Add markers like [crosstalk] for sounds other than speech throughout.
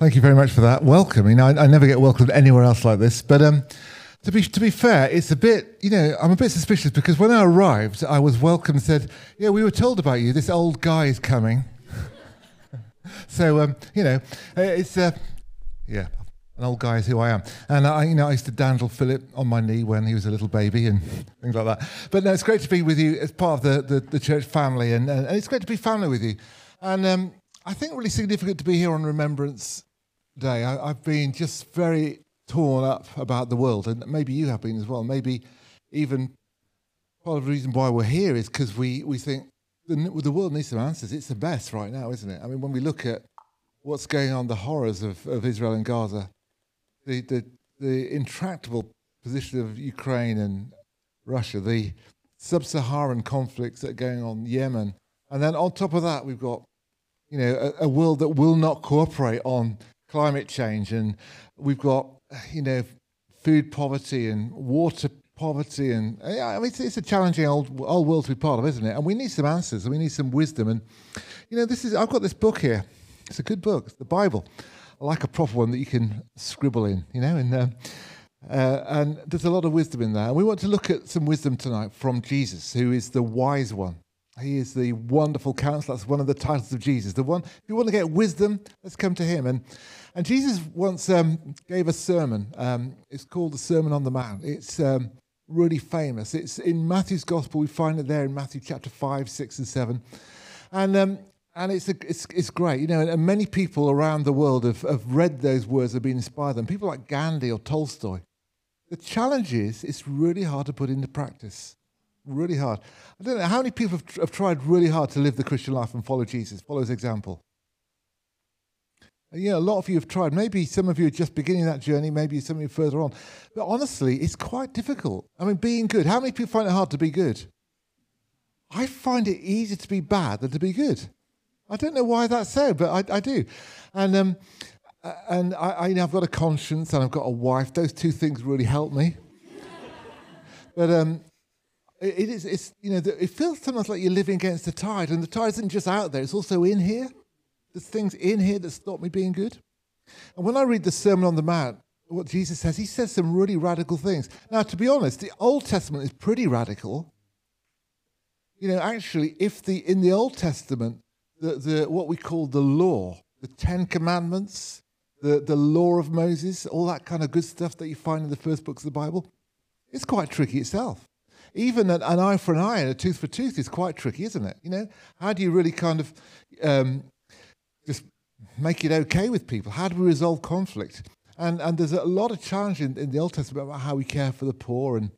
Thank you very much for that welcome. You know, I, I never get welcomed anywhere else like this. But um, to be to be fair, it's a bit. You know, I'm a bit suspicious because when I arrived, I was welcomed. Said, "Yeah, we were told about you. This old guy is coming." [laughs] so um, you know, it's uh, yeah, an old guy is who I am. And I, you know, I used to dandle Philip on my knee when he was a little baby and [laughs] things like that. But no, it's great to be with you as part of the, the, the church family, and, and, it's great to be family with you. And um, I think really significant to be here on Remembrance Day. I, I've been just very torn up about the world, and maybe you have been as well. Maybe even part of the reason why we're here is because we, we think the, the world needs some answers. It's the best right now, isn't it? I mean, when we look at what's going on, the horrors of, of Israel and Gaza, the, the, the intractable position of Ukraine and Russia, the sub Saharan conflicts that are going on, Yemen. And then on top of that, we've got you know, a, a world that will not cooperate on climate change, and we've got, you know, food poverty and water poverty, and I mean, it's, it's, a challenging old old world to be part of, isn't it? And we need some answers, and we need some wisdom. And you know, this is I've got this book here. It's a good book, it's the Bible. I like a proper one that you can scribble in, you know, and. Uh, uh, and there's a lot of wisdom in there. And we want to look at some wisdom tonight from Jesus, who is the wise one. He is the wonderful counselor. That's one of the titles of Jesus. The one, if you want to get wisdom, let's come to him. And, and Jesus once um, gave a sermon. Um, it's called the Sermon on the Mount. It's um, really famous. It's in Matthew's Gospel. We find it there in Matthew chapter 5, 6, and 7. And, um, and it's, a, it's, it's great. You know, and many people around the world have, have read those words, have been inspired them. People like Gandhi or Tolstoy. The challenge is it's really hard to put into practice really hard. I don't know how many people have, have tried really hard to live the Christian life and follow Jesus, follow his example. Yeah, a lot of you have tried. Maybe some of you are just beginning that journey. Maybe some of you further on. But honestly, it's quite difficult. I mean, being good. How many people find it hard to be good? I find it easier to be bad than to be good. I don't know why that's so, but I, I do. And um, and I, I, have got a conscience and I've got a wife. Those two things really help me. [laughs] but um, it is, it's, you know, it feels sometimes like you're living against the tide, and the tide isn't just out there, it's also in here. There's things in here that stop me being good. And when I read the Sermon on the Mount, what Jesus says, he says some really radical things. Now, to be honest, the Old Testament is pretty radical. You know, actually, if the in the Old Testament, the, the what we call the law, the Ten Commandments, the, the law of Moses, all that kind of good stuff that you find in the first books of the Bible, it's quite tricky itself even an, an, eye for an eye and a tooth for tooth is quite tricky, isn't it? You know, how do you really kind of um, just make it okay with people? How do we resolve conflict? And, and there's a lot of challenge in, in the Old Testament about how we care for the poor and,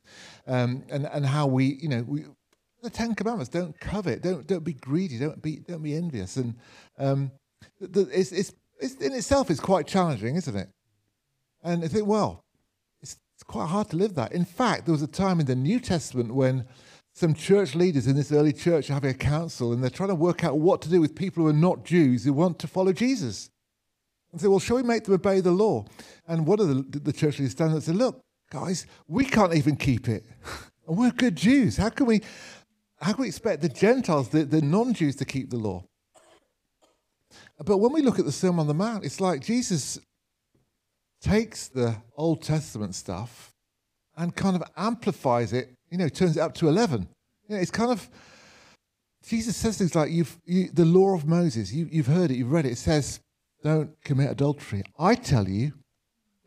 um, and, and how we, you know, we, the Ten Commandments don't covet, don't, don't be greedy, don't be, don't be envious. And um, it's, it's, it's, in itself, it's quite challenging, isn't it? And I think, well, it's quite hard to live that. In fact, there was a time in the New Testament when some church leaders in this early church are having a council and they're trying to work out what to do with people who are not Jews who want to follow Jesus. And say, well, shall we make them obey the law? And one of the, the church leaders stands up and said, look, guys, we can't even keep it. and [laughs] we're good Jews. How can we, how can we expect the Gentiles, the, the non Jews, to keep the law? But when we look at the Sermon on the Mount, it's like Jesus takes the Old Testament stuff and kind of amplifies it, you know, turns it up to 11. You know, it's kind of, Jesus says things like, you've, you, the law of Moses, you, you've heard it, you've read it. It says, don't commit adultery. I tell you,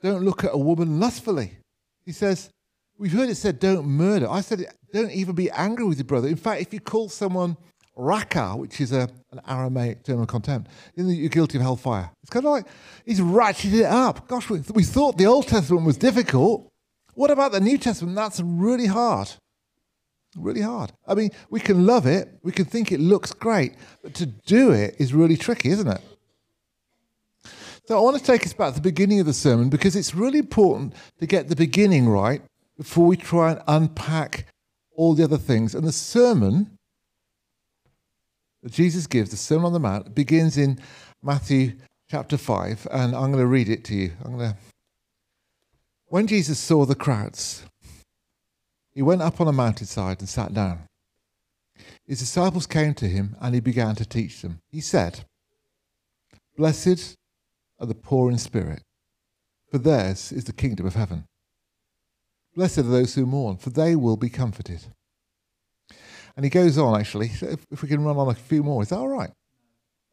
don't look at a woman lustfully. He says, we've heard it said, don't murder. I said, don't even be angry with your brother. In fact, if you call someone raka, which is a, an Aramaic term of contempt, you're guilty of hellfire. It's kind of like he's ratcheted it up. Gosh, we, we thought the Old Testament was difficult. What about the New Testament? That's really hard. Really hard. I mean, we can love it, we can think it looks great, but to do it is really tricky, isn't it? So I want to take us back to the beginning of the sermon because it's really important to get the beginning right before we try and unpack all the other things. And the sermon that Jesus gives, the Sermon on the Mount, begins in Matthew chapter 5, and I'm going to read it to you. I'm going to... When Jesus saw the crowds, he went up on a mountainside and sat down. His disciples came to him, and he began to teach them. He said, Blessed are the poor in spirit, for theirs is the kingdom of heaven. Blessed are those who mourn, for they will be comforted. And he goes on, actually. If, if, we can run on a few more, is that all right?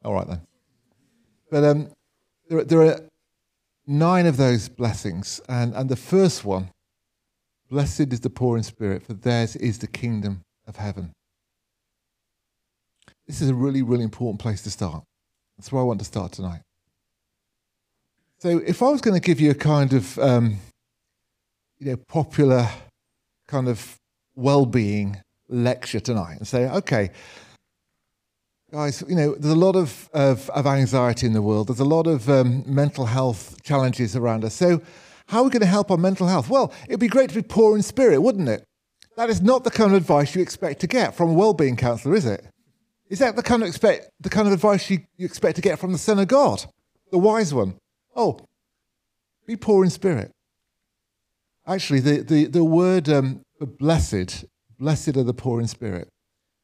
All right, then. But um, there, there are nine of those blessings. And, and the first one Blessed is the poor in spirit, for theirs is the kingdom of heaven. This is a really, really important place to start. That's where I want to start tonight. So, if I was going to give you a kind of, um, you know, popular kind of well-being lecture tonight, and say, okay, guys, you know, there's a lot of, of, of anxiety in the world. There's a lot of um, mental health challenges around us. So, how are we going to help our mental health? Well, it'd be great to be poor in spirit, wouldn't it? That is not the kind of advice you expect to get from a well-being counsellor, is it? Is that the kind of expect the kind of advice you, you expect to get from the Son of God, the wise one? Oh, be poor in spirit. Actually, the, the, the word um, blessed, blessed are the poor in spirit.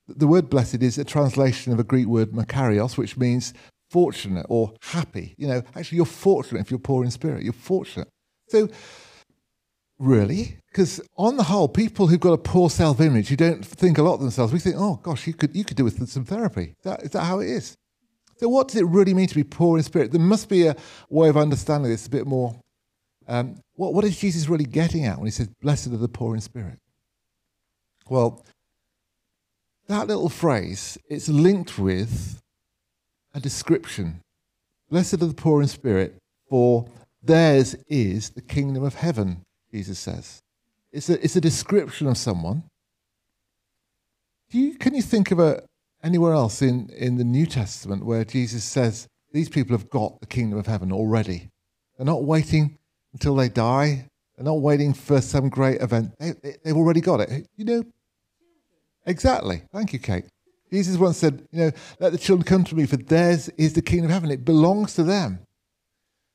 The word blessed is a translation of a Greek word makarios, which means fortunate or happy. You know, actually, you're fortunate if you're poor in spirit. You're fortunate. So, really? Because on the whole, people who've got a poor self-image, who don't think a lot of themselves, we think, oh gosh, you could you could do with some therapy. Is that, is that how it is? So, what does it really mean to be poor in spirit? There must be a way of understanding this a bit more. Um, what, what is Jesus really getting at when he says, "Blessed are the poor in spirit"? Well, that little phrase it's linked with a description. Blessed are the poor in spirit, for Theirs is the kingdom of heaven, Jesus says. It's a, it's a description of someone. You, can you think of a, anywhere else in, in the New Testament where Jesus says these people have got the kingdom of heaven already? They're not waiting until they die. They're not waiting for some great event. They, they, they've already got it. You know, exactly. Thank you, Kate. Jesus once said, you know, let the children come to me, for theirs is the kingdom of heaven. It belongs to them.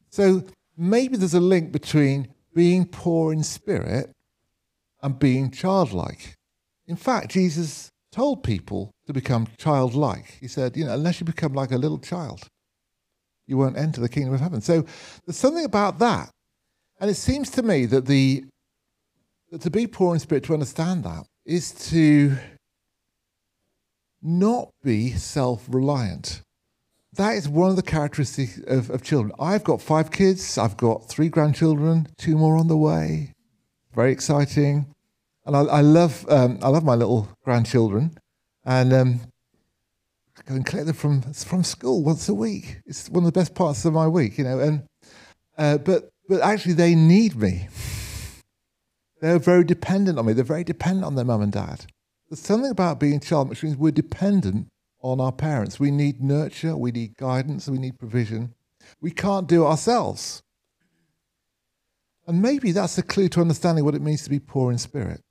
So maybe there's a link between being poor in spirit and being childlike. In fact, Jesus told people to become childlike. He said, you know, unless you become like a little child, you won't enter the kingdom of heaven. So there's something about that. And it seems to me that the that to be poor in spirit, to understand that, is to not be self-reliant that is one of the characteristics of, of children. I've got five kids. I've got three grandchildren, two more on the way. Very exciting. And I, I love um, I love my little grandchildren. And um, I go and collect them from from school once a week. It's one of the best parts of my week, you know. And uh, but but actually, they need me. They're very dependent on me. They're very dependent on their mum and dad. There's something about being a child which means we're dependent on our parents. We need nurture, we need guidance, we need provision. We can't do it ourselves. And maybe that's a clue to understanding what it means to be poor in spirit.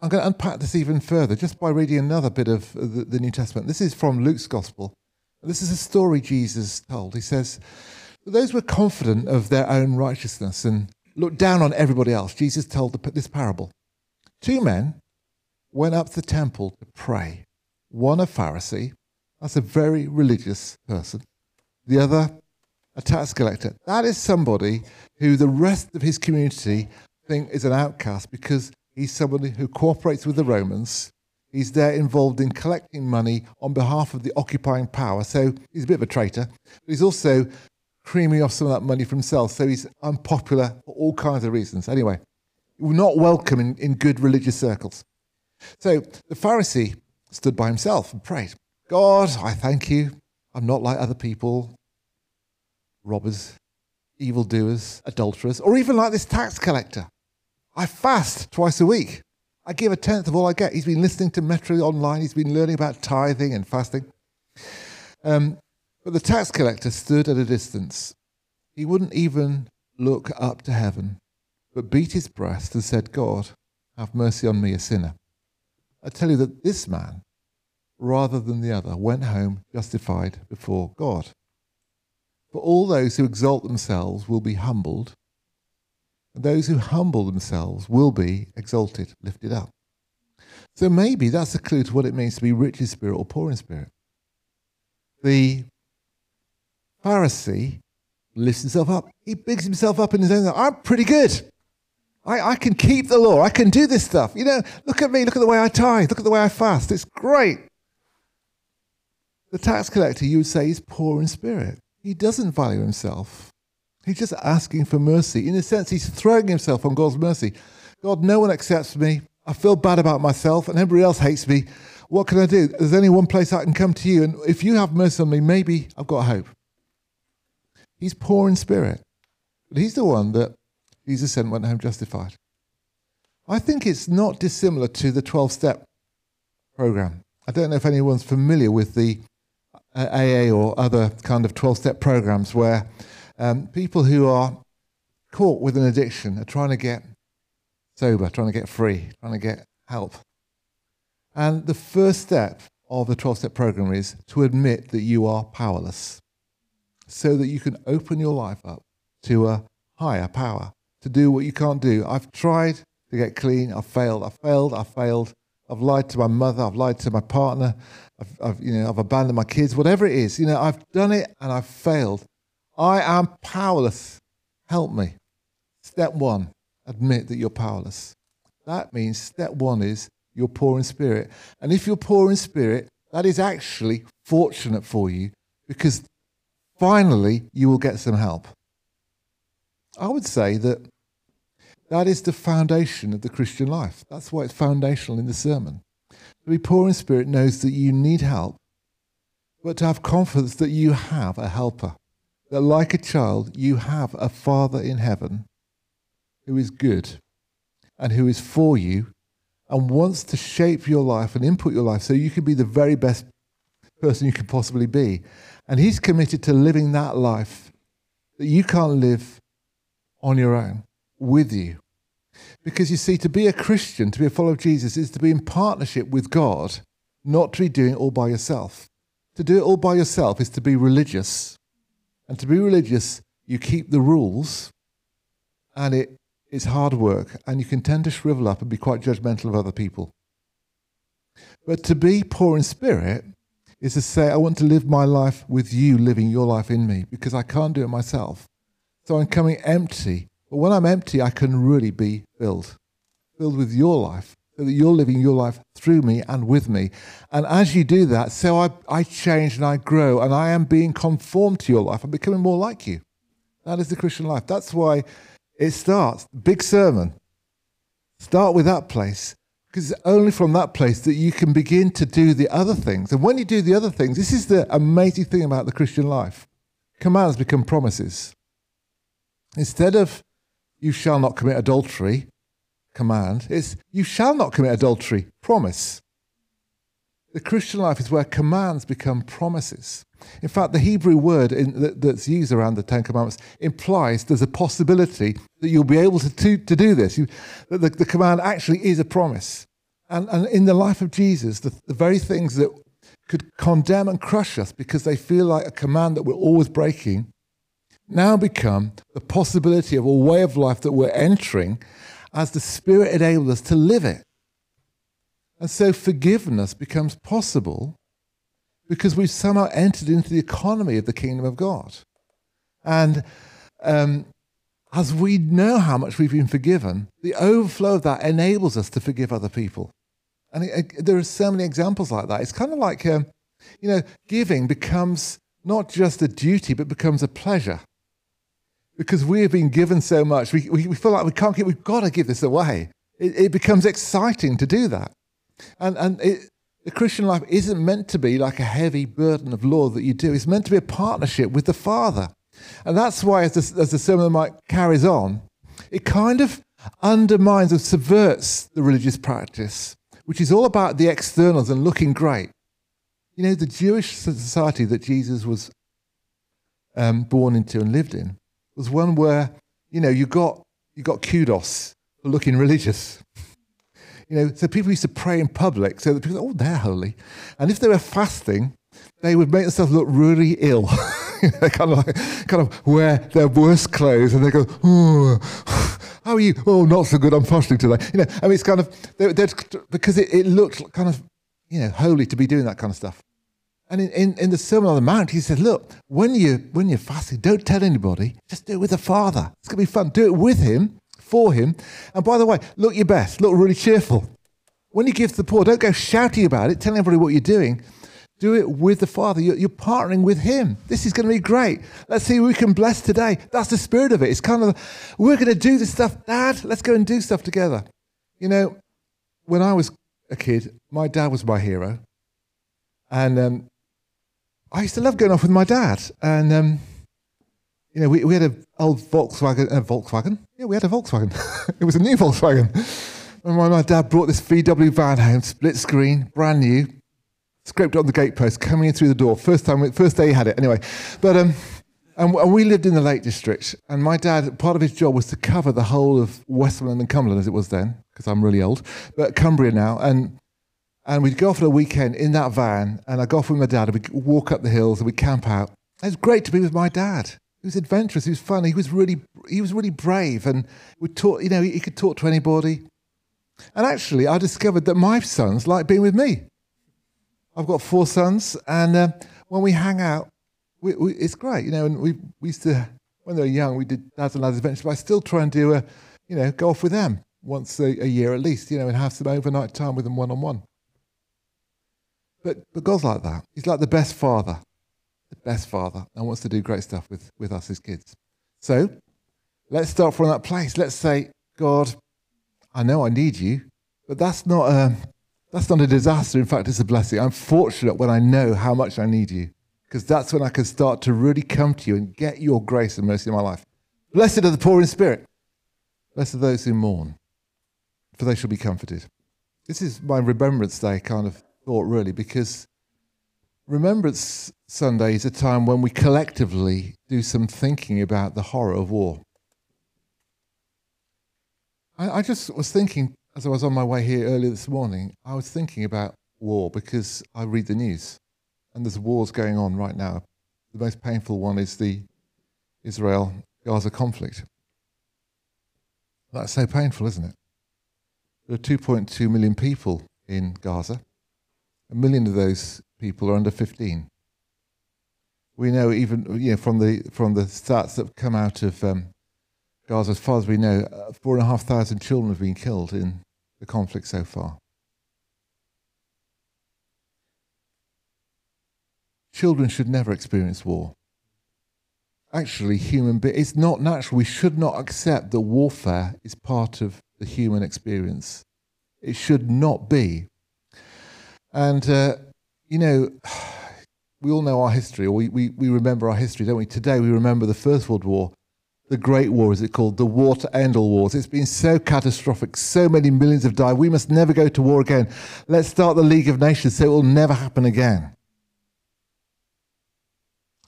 I'm going to unpack this even further just by reading another bit of uh, the, the New Testament. This is from Luke's Gospel. This is a story Jesus told. He says, Those were confident of their own righteousness and looked down on everybody else. Jesus told this parable. Two men went up to the temple to pray one a Pharisee, that's a very religious person, the other a tax collector. That is somebody who the rest of his community think is an outcast because he's somebody who cooperates with the Romans. He's there involved in collecting money on behalf of the occupying power. So he's a bit of a traitor. But he's also creaming off some of that money for himself. So he's unpopular for all kinds of reasons. Anyway, not welcome in, in good religious circles. So the Pharisee stood by himself and prayed, God, I thank you. I'm not like other people, robbers, evildoers, adulterers, or even like this tax collector. I fast twice a week. I give a tenth of all I get. He's been listening to Metro online. He's been learning about tithing and fasting. Um, but the tax collector stood at a distance. He wouldn't even look up to heaven, but beat his breast and said, God, have mercy on me, a sinner. I tell you that this man, rather than the other, went home justified before God. For all those who exalt themselves will be humbled, and those who humble themselves will be exalted, lifted up. So maybe that's a clue to what it means to be rich in spirit or poor in spirit. The Pharisee lifts himself up. He bigs himself up in his own. I'm pretty good. I, I can keep the law. I can do this stuff. You know, look at me. Look at the way I tithe. Look at the way I fast. It's great. The tax collector, you would say, is poor in spirit. He doesn't value himself. He's just asking for mercy. In a sense, he's throwing himself on God's mercy. God, no one accepts me. I feel bad about myself, and everybody else hates me. What can I do? There's only one place I can come to you, and if you have mercy on me, maybe I've got hope. He's poor in spirit, but he's the one that Jesus sent went home justified. I think it's not dissimilar to the 12 step program. I don't know if anyone's familiar with the AA or other kind of 12 step programs where um, people who are caught with an addiction are trying to get sober, trying to get free, trying to get help. And the first step of the 12 step program is to admit that you are powerless so that you can open your life up to a higher power to do what you can't do. I've tried to get clean. I've failed. I've failed. I've failed. I've lied to my mother. I've lied to my partner. I've, I've, you know, I've abandoned my kids. Whatever it is, you know, I've done it and I've failed. I am powerless. Help me. Step one, admit that you're powerless. That means step one is you're poor in spirit. And if you're poor in spirit, that is actually fortunate for you because finally you will get some help. I would say that that is the foundation of the Christian life. That's why it's foundational in the sermon. To be poor in spirit knows that you need help, but to have confidence that you have a helper, that like a child, you have a Father in heaven who is good and who is for you and wants to shape your life and input your life so you can be the very best person you can possibly be. And he's committed to living that life that you can't live on your own with you. Because you see, to be a Christian, to be a follower of Jesus, is to be in partnership with God, not to be doing it all by yourself. To do it all by yourself is to be religious. And to be religious, you keep the rules, and it is hard work, and you can tend to shrivel up and be quite judgmental of other people. But to be poor in spirit is to say, I want to live my life with you living your life in me, because I can't do it myself. So I'm coming empty. But when I'm empty, I can really be filled, filled with your life, so that you're living your life through me and with me. And as you do that, so I, I change and I grow, and I am being conformed to your life. I'm becoming more like you. That is the Christian life. That's why it starts. Big sermon. Start with that place. Because it's only from that place that you can begin to do the other things. And when you do the other things, this is the amazing thing about the Christian life commands become promises. Instead of you shall not commit adultery, command, it's you shall not commit adultery, promise. The Christian life is where commands become promises. In fact, the Hebrew word in, that, that's used around the Ten Commandments implies there's a possibility that you'll be able to, to, to do this. You, the, the command actually is a promise. And, and in the life of Jesus, the, the very things that could condemn and crush us because they feel like a command that we're always breaking now become the possibility of a way of life that we're entering as the Spirit enables us to live it. And so forgiveness becomes possible because we've somehow entered into the economy of the kingdom of God. And um, as we know how much we've been forgiven, the overflow of that enables us to forgive other people. And it, it, there are so many examples like that. It's kind of like, um, you know, giving becomes not just a duty, but becomes a pleasure because we have been given so much. We, we, we feel like we can't give, we've got to give this away. It, it becomes exciting to do that. And, and it, the Christian life isn't meant to be like a heavy burden of law that you do. It's meant to be a partnership with the Father. And that's why, as the, as the Sermon on carries on, it kind of undermines and subverts the religious practice, which is all about the externals and looking great. You know, the Jewish society that Jesus was um, born into and lived in was one where, you know, you got, you got kudos for looking religious. [laughs] You know, so people used to pray in public so that people, oh, they're holy. And if they were fasting, they would make themselves look really ill. [laughs] they kind of like, kind of wear their worst clothes and they go, oh, [sighs] how are you? Oh, not so good. I'm fasting today. You know, I mean, it's kind of, they're, they're, because it, it looked kind of, you know, holy to be doing that kind of stuff. And in, in, in, the Sermon on the Mount, he said, Look, when, you, when you're fasting, don't tell anybody. Just do it with the Father. It's going to be fun. Do it with him, for him. And by the way, look your best. Look really cheerful. When you give to the poor, don't go shouting about it, telling everybody what you're doing. Do it with the Father. You're, you're partnering with Him. This is going to be great. Let's see who we can bless today. That's the spirit of it. It's kind of, we're going to do this stuff. Dad, let's go and do stuff together. You know, when I was a kid, my dad was my hero. And um, I used to love going off with my dad. And, um, you know, we, we had an old Volkswagen, a Volkswagen? Yeah, we had a Volkswagen. [laughs] it was a new Volkswagen. And my, my dad brought this VW van home, split screen, brand new scraped on the gatepost, coming in through the door. First time, first day he had it. Anyway, but um, and, and, we lived in the Lake District, and my dad, part of his job was to cover the whole of Westmorland and Cumberland as it was then, because I'm really old, but Cumbria now, and and we'd go off for a weekend in that van, and I'd go off with my dad, and we'd walk up the hills, and we'd camp out. It was great to be with my dad. He was adventurous. He was fun. He was really, he was really brave, and we talk. You know, he, he could talk to anybody. And actually, I discovered that my sons like being with me. I've got four sons, and uh, when we hang out, we, we, it's great, you know. And we, we used to, when they were young, we did dads and lads adventures, but I still try and do a, you know, go off with them once a, a year at least, you know, and have some overnight time with them one on one. But but God's like that. He's like the best father, the best father, and wants to do great stuff with with us as kids. So let's start from that place. Let's say, God, I know I need you, but that's not a um, that's not a disaster. In fact, it's a blessing. I'm fortunate when I know how much I need you, because that's when I can start to really come to you and get your grace and mercy in my life. Blessed are the poor in spirit. Blessed are those who mourn, for they shall be comforted. This is my Remembrance Day kind of thought, really, because Remembrance Sunday is a time when we collectively do some thinking about the horror of war. I, I just was thinking as I was on my way here earlier this morning, I was thinking about war because I read the news and there's wars going on right now. The most painful one is the Israel Gaza conflict. That's so painful, isn't it? There are 2.2 million people in Gaza. A million of those people are under 15. We know even you know, from the from the stats that come out of um, Gaza, as far as we know, uh, four and a half thousand children have been killed in the conflict so far. Children should never experience war. Actually, human be- it's not natural. We should not accept that warfare is part of the human experience. It should not be. And, uh, you know, [sighs] we all know our history, or we, we, we remember our history, don't we? Today we remember the First World War the Great War, as it called, the war to end all wars. It's been so catastrophic. So many millions have died. We must never go to war again. Let's start the League of Nations so it will never happen again.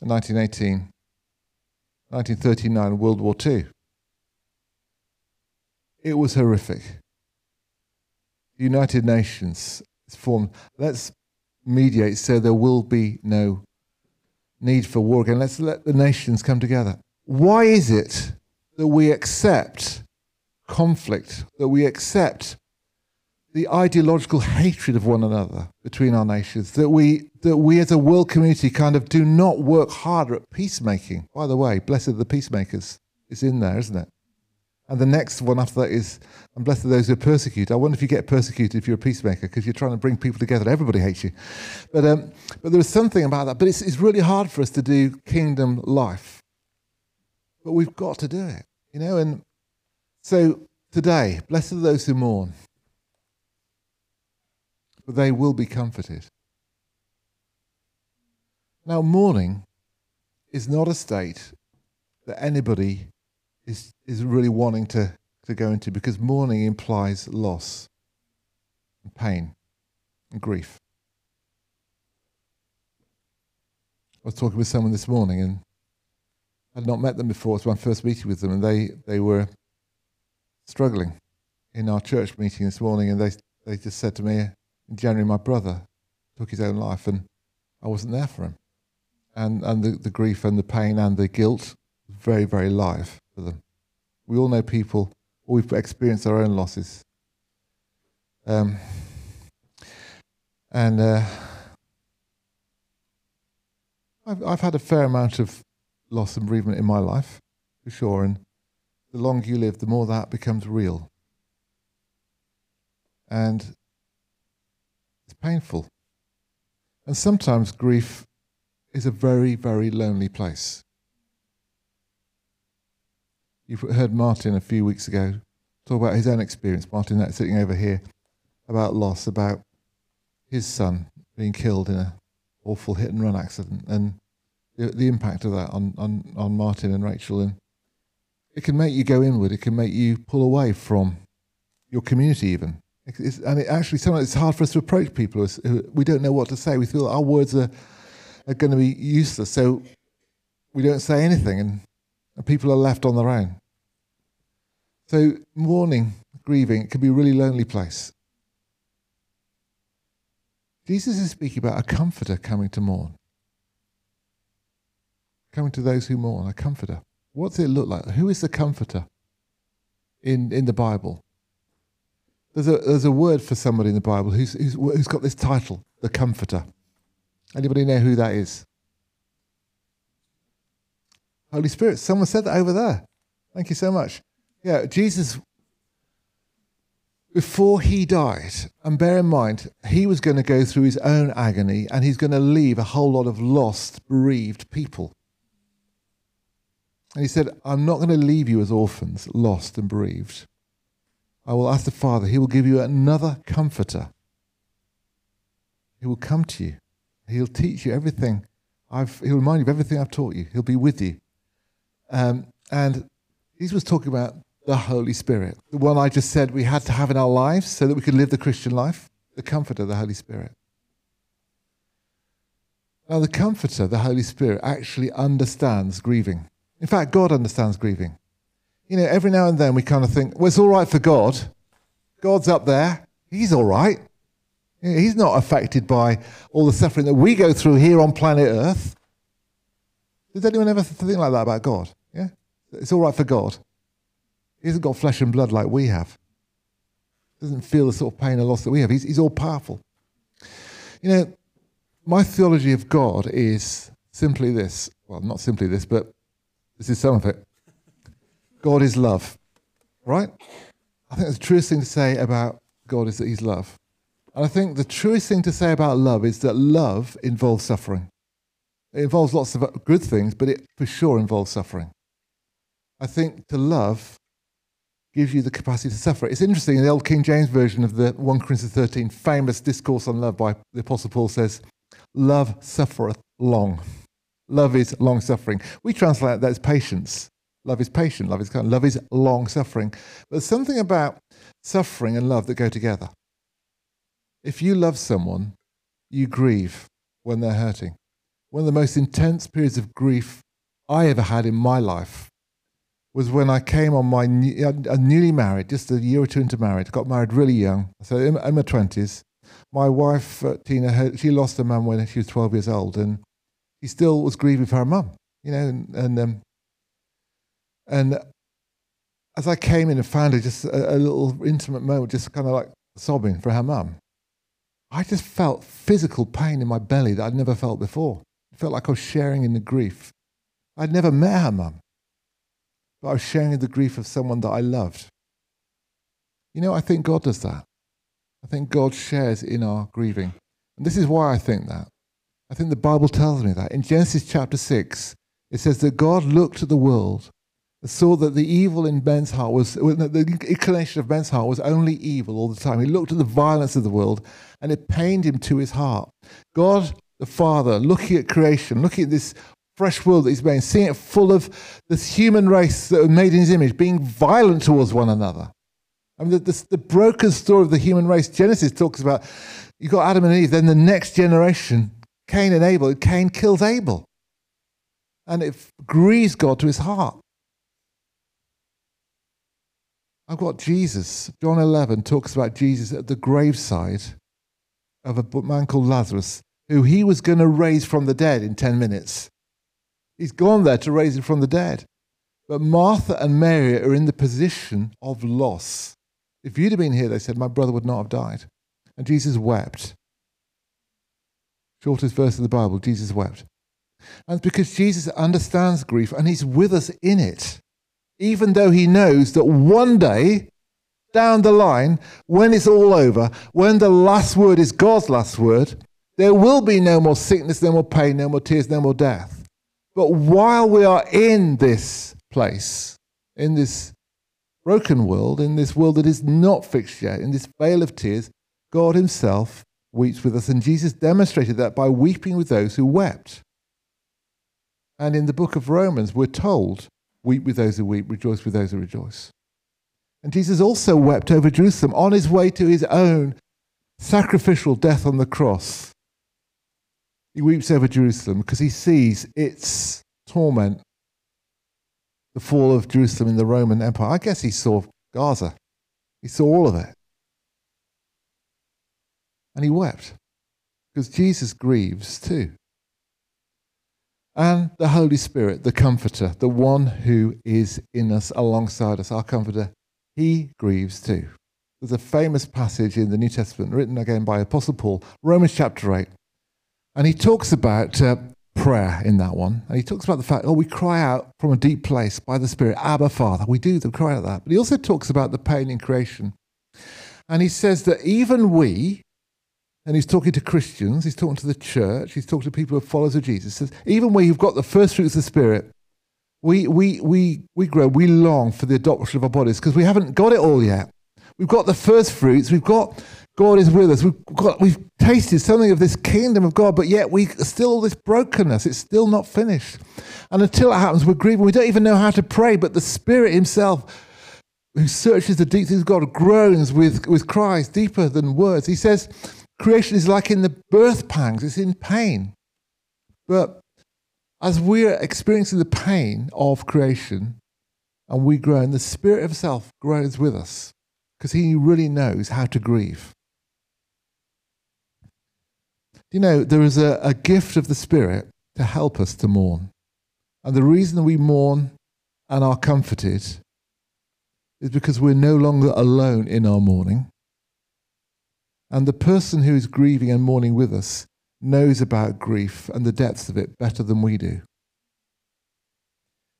In 1918, 1939, World War II. It was horrific. The United Nations is formed. Let's mediate so there will be no need for war again. Let's let the nations come together why is it that we accept conflict, that we accept the ideological hatred of one another between our nations, that we, that we as a world community kind of do not work harder at peacemaking? By the way, blessed the peacemakers. It's in there, isn't it? And the next one after that is, and blessed are those who are persecuted. I wonder if you get persecuted if you're a peacemaker because you're trying to bring people together. Everybody hates you. But, um, but there's something about that. But it's, it's really hard for us to do kingdom life. But we've got to do it, you know. And so today, blessed are those who mourn, for they will be comforted. Now, mourning is not a state that anybody is, is really wanting to, to go into because mourning implies loss and pain and grief. I was talking with someone this morning and I'd not met them before. It's my first meeting with them, and they, they were struggling in our church meeting this morning. And they, they just said to me, in January, my brother took his own life, and I wasn't there for him. And, and the, the grief and the pain and the guilt very, very live for them. We all know people, or we've experienced our own losses. Um, and uh, I've, I've had a fair amount of loss and bereavement in my life, for sure. And the longer you live, the more that becomes real. And it's painful. And sometimes grief is a very, very lonely place. You've heard Martin a few weeks ago talk about his own experience. Martin, that's sitting over here, about loss, about his son being killed in an awful hit and run accident, and the, the impact of that on, on, on Martin and Rachel. And it can make you go inward. It can make you pull away from your community, even. It's, and it actually sometimes it's hard for us to approach people. We don't know what to say. We feel our words are, are going to be useless, so we don't say anything, and, and people are left on their own. So mourning, grieving, it can be a really lonely place. Jesus is speaking about a comforter coming to mourn, coming to those who mourn, a comforter. What's it look like? Who is the comforter in, in the Bible? There's a, there's a word for somebody in the Bible who's, who's, who's got this title, the comforter. Anybody know who that is? Holy Spirit. Someone said that over there. Thank you so much. Yeah, Jesus, before he died, and bear in mind, he was going to go through his own agony and he's going to leave a whole lot of lost, bereaved people. And he said, I'm not going to leave you as orphans, lost and bereaved. I will ask the Father, He will give you another comforter. He will come to you. He'll teach you everything. I've, he'll remind you of everything I've taught you. He'll be with you. Um, and Jesus was talking about the Holy Spirit, the one I just said we had to have in our lives so that we could live the Christian life, the comforter, the Holy Spirit. Now, the comforter, the Holy Spirit, actually understands grieving. In fact, God understands grieving you know, every now and then we kind of think, well, it's all right for God. God's up there. He's all right. He's not affected by all the suffering that we go through here on planet Earth. Does anyone ever think like that about God? It's all right for God. He hasn't got flesh and blood like we have. He Doesn't feel the sort of pain and loss that we have. He's, he's all powerful. You know, my theology of God is simply this. Well, not simply this, but this is some of it. God is love, right? I think the truest thing to say about God is that He's love. And I think the truest thing to say about love is that love involves suffering. It involves lots of good things, but it for sure involves suffering. I think to love gives you the capacity to suffer. It's interesting, in the old King James version of the 1 Corinthians 13, famous discourse on love by the Apostle Paul says, Love suffereth long. Love is long suffering. We translate that as patience. Love is patient, love is kind, love is long suffering. But there's something about suffering and love that go together. If you love someone, you grieve when they're hurting. One of the most intense periods of grief I ever had in my life was when I came on my new, uh, newly married, just a year or two into marriage, got married really young, so in, in my 20s. My wife, uh, Tina, her, she lost her mum when she was 12 years old, and she still was grieving for her mum, you know, and, and um, and as I came in and found her just a, a little intimate moment, just kind of like sobbing for her mum, I just felt physical pain in my belly that I'd never felt before. It felt like I was sharing in the grief. I'd never met her mum, but I was sharing the grief of someone that I loved. You know, I think God does that. I think God shares in our grieving. And this is why I think that. I think the Bible tells me that. In Genesis chapter 6, it says that God looked at the world and saw that the evil in Ben's heart was, the inclination of Ben's heart was only evil all the time. He looked at the violence of the world and it pained him to his heart. God the Father, looking at creation, looking at this fresh world that he's made, seeing it full of this human race that was made in his image, being violent towards one another. I mean, the, the, the broken story of the human race, Genesis talks about you've got Adam and Eve, then the next generation, Cain and Abel. Cain kills Abel. And it grieves God to his heart. I've got Jesus. John 11 talks about Jesus at the graveside of a man called Lazarus, who he was going to raise from the dead in 10 minutes. He's gone there to raise him from the dead. But Martha and Mary are in the position of loss. If you'd have been here, they said, my brother would not have died. And Jesus wept. Shortest verse of the Bible, Jesus wept. And it's because Jesus understands grief and he's with us in it, even though he knows that one day down the line, when it's all over, when the last word is God's last word, there will be no more sickness, no more pain, no more tears, no more death. But while we are in this place, in this broken world, in this world that is not fixed yet, in this vale of tears, God Himself weeps with us. And Jesus demonstrated that by weeping with those who wept. And in the book of Romans, we're told, weep with those who weep, rejoice with those who rejoice. And Jesus also wept over Jerusalem on his way to his own sacrificial death on the cross. He weeps over Jerusalem because he sees its torment, the fall of Jerusalem in the Roman Empire. I guess he saw Gaza, he saw all of it. And he wept because Jesus grieves too. And the Holy Spirit, the Comforter, the one who is in us alongside us, our Comforter, he grieves too. There's a famous passage in the New Testament written again by Apostle Paul, Romans chapter 8. And he talks about uh, prayer in that one. And he talks about the fact, oh, we cry out from a deep place by the Spirit, Abba, Father. We do, we cry out that. But he also talks about the pain in creation. And he says that even we, and he's talking to Christians, he's talking to the church, he's talking to people who are followers of Jesus, says, even we who've got the first fruits of the Spirit, we, we, we, we grow, we long for the adoption of our bodies because we haven't got it all yet. We've got the first fruits, we've got God is with us, we've, got, we've tasted something of this kingdom of God, but yet we still this brokenness, it's still not finished. And until it happens, we're grieving. We don't even know how to pray, but the Spirit Himself, who searches the deep things of God, groans with, with cries deeper than words. He says, creation is like in the birth pangs, it's in pain. But as we're experiencing the pain of creation and we groan, the Spirit Himself groans with us because He really knows how to grieve. You know, there is a, a gift of the Spirit to help us to mourn. And the reason we mourn and are comforted is because we're no longer alone in our mourning. And the person who is grieving and mourning with us knows about grief and the depths of it better than we do.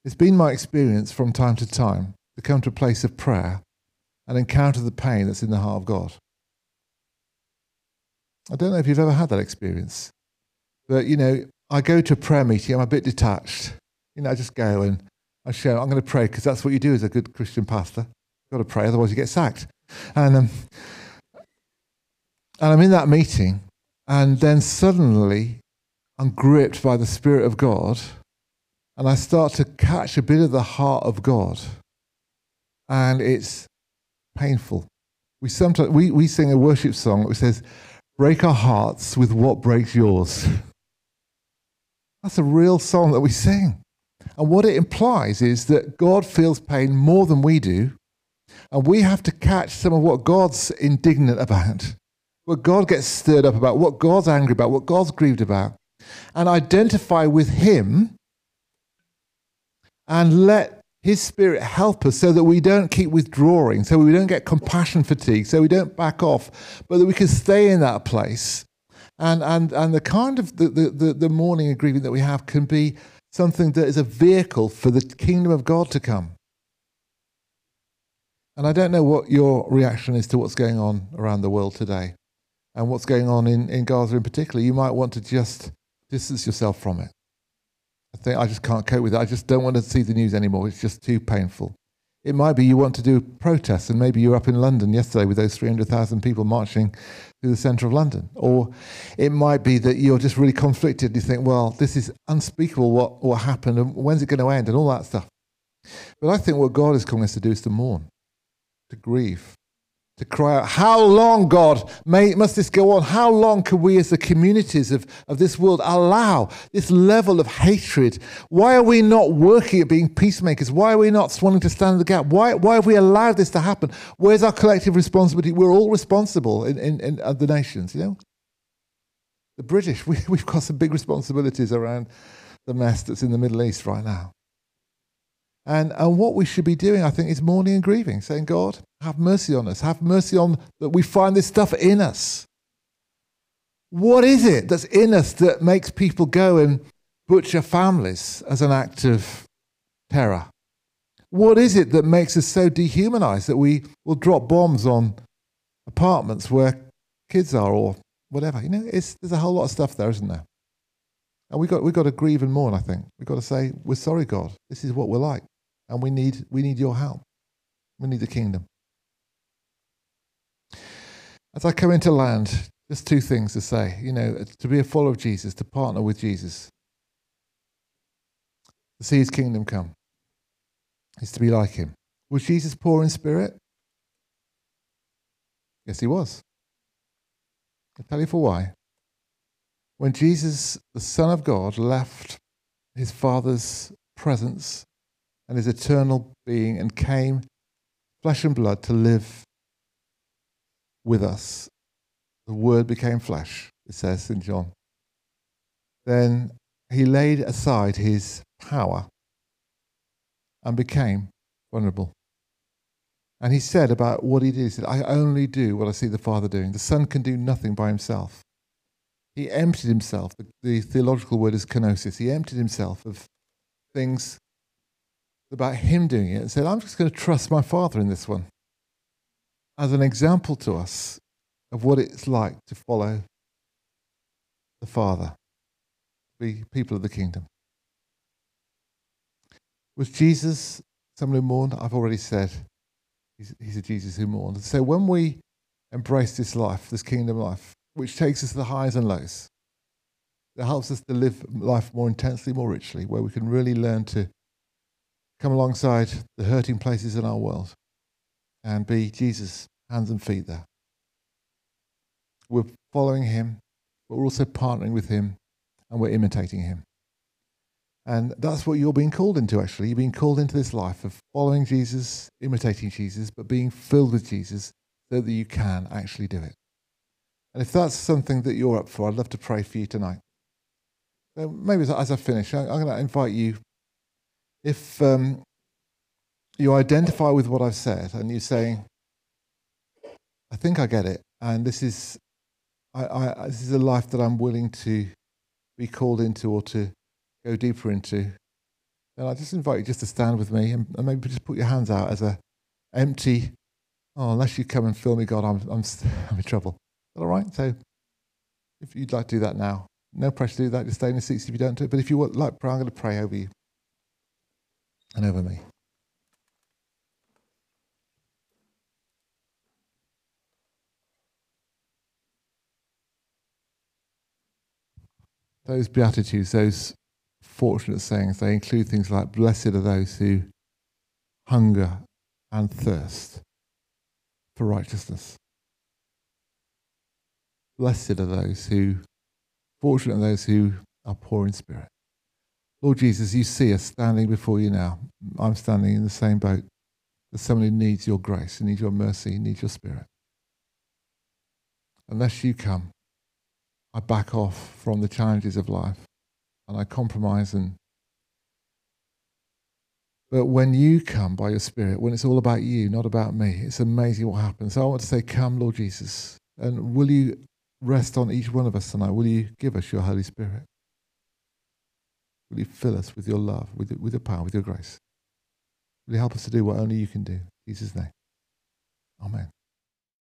It's been my experience from time to time to come to a place of prayer and encounter the pain that's in the heart of God. I don't know if you've ever had that experience, but you know, I go to a prayer meeting, I'm a bit detached. You know, I just go and I share, I'm going to pray because that's what you do as a good Christian pastor. You've got to pray, otherwise you get sacked. And, um, and I'm in that meeting, and then suddenly I'm gripped by the Spirit of God, and I start to catch a bit of the heart of God. And it's painful. We sometimes we, we sing a worship song that says, Break our hearts with what breaks yours. That's a real song that we sing. And what it implies is that God feels pain more than we do. And we have to catch some of what God's indignant about what God gets stirred up about, what God's angry about, what God's grieved about, and identify with Him and let His Spirit help us so that we don't keep withdrawing, so we don't get compassion fatigue, so we don't back off, but that we can stay in that place. And, and, and the kind of the, the, the mourning and grieving that we have can be something that is a vehicle for the kingdom of God to come. And I don't know what your reaction is to what's going on around the world today and what's going on in, in Gaza in particular, you might want to just distance yourself from it. I think I just can't cope with it. I just don't want to see the news anymore. It's just too painful. It might be you want to do protests, and maybe you're up in London yesterday with those 300,000 people marching through the centre of London. Or it might be that you're just really conflicted. You think, well, this is unspeakable what, what happened, and when's it going to end, and all that stuff. But I think what God is calling us to do is to mourn, to grieve, to cry out, How long, God, may, must this go on? How long can we, as the communities of, of this world, allow this level of hatred? Why are we not working at being peacemakers? Why are we not wanting to stand in the gap? Why, why have we allowed this to happen? Where's our collective responsibility? We're all responsible in, in, in the nations, you know? The British, [laughs] we, we've got some big responsibilities around the mess that's in the Middle East right now. And, and what we should be doing, I think, is mourning and grieving, saying, God, have mercy on us. Have mercy on that we find this stuff in us. What is it that's in us that makes people go and butcher families as an act of terror? What is it that makes us so dehumanized that we will drop bombs on apartments where kids are or whatever? You know, there's a whole lot of stuff there, isn't there? And we've got, we've got to grieve and mourn, I think. We've got to say, we're sorry, God. This is what we're like. And we need, we need your help. We need the kingdom. As I come into land, just two things to say. You know, to be a follower of Jesus, to partner with Jesus, to see his kingdom come, is to be like him. Was Jesus poor in spirit? Yes, he was. I'll tell you for why. When Jesus, the Son of God, left his Father's presence and his eternal being and came flesh and blood to live with us, the Word became flesh, it says in John. Then he laid aside his power and became vulnerable. And he said about what he did, he said, I only do what I see the Father doing. The Son can do nothing by himself. He emptied himself. The, the theological word is kenosis. He emptied himself of things about him doing it and said, I'm just going to trust my Father in this one as an example to us of what it's like to follow the Father, be people of the kingdom. Was Jesus someone who mourned? I've already said he's, he's a Jesus who mourned. So when we embrace this life, this kingdom life, which takes us to the highs and lows, that helps us to live life more intensely, more richly, where we can really learn to come alongside the hurting places in our world and be Jesus' hands and feet there. We're following him, but we're also partnering with him and we're imitating him. And that's what you're being called into, actually. You're being called into this life of following Jesus, imitating Jesus, but being filled with Jesus so that you can actually do it. And if that's something that you're up for, I'd love to pray for you tonight. Maybe as I finish, I'm going to invite you. If um, you identify with what I've said and you're saying, I think I get it, and this is, I, I, this is a life that I'm willing to be called into or to go deeper into, And I just invite you just to stand with me and, and maybe just put your hands out as a empty, oh, unless you come and fill me, God, I'm, I'm, I'm in trouble. all right? So if you'd like to do that now, no pressure to do that. Just stay in the seats if you don't do it. But if you would like I'm going to pray over you and over me. Those Beatitudes, those fortunate sayings, they include things like, Blessed are those who hunger and thirst for righteousness. Blessed are those who, fortunate are those who are poor in spirit. Lord Jesus, you see us standing before you now. I'm standing in the same boat. There's someone who needs your grace, who needs your mercy, who needs your spirit. Unless you come, I back off from the challenges of life and I compromise and but when you come by your spirit, when it's all about you, not about me, it's amazing what happens. So I want to say, Come, Lord Jesus. And will you rest on each one of us tonight? Will you give us your Holy Spirit? Will you fill us with your love, with, with your power, with your grace? Will you help us to do what only you can do? In Jesus' name. Amen.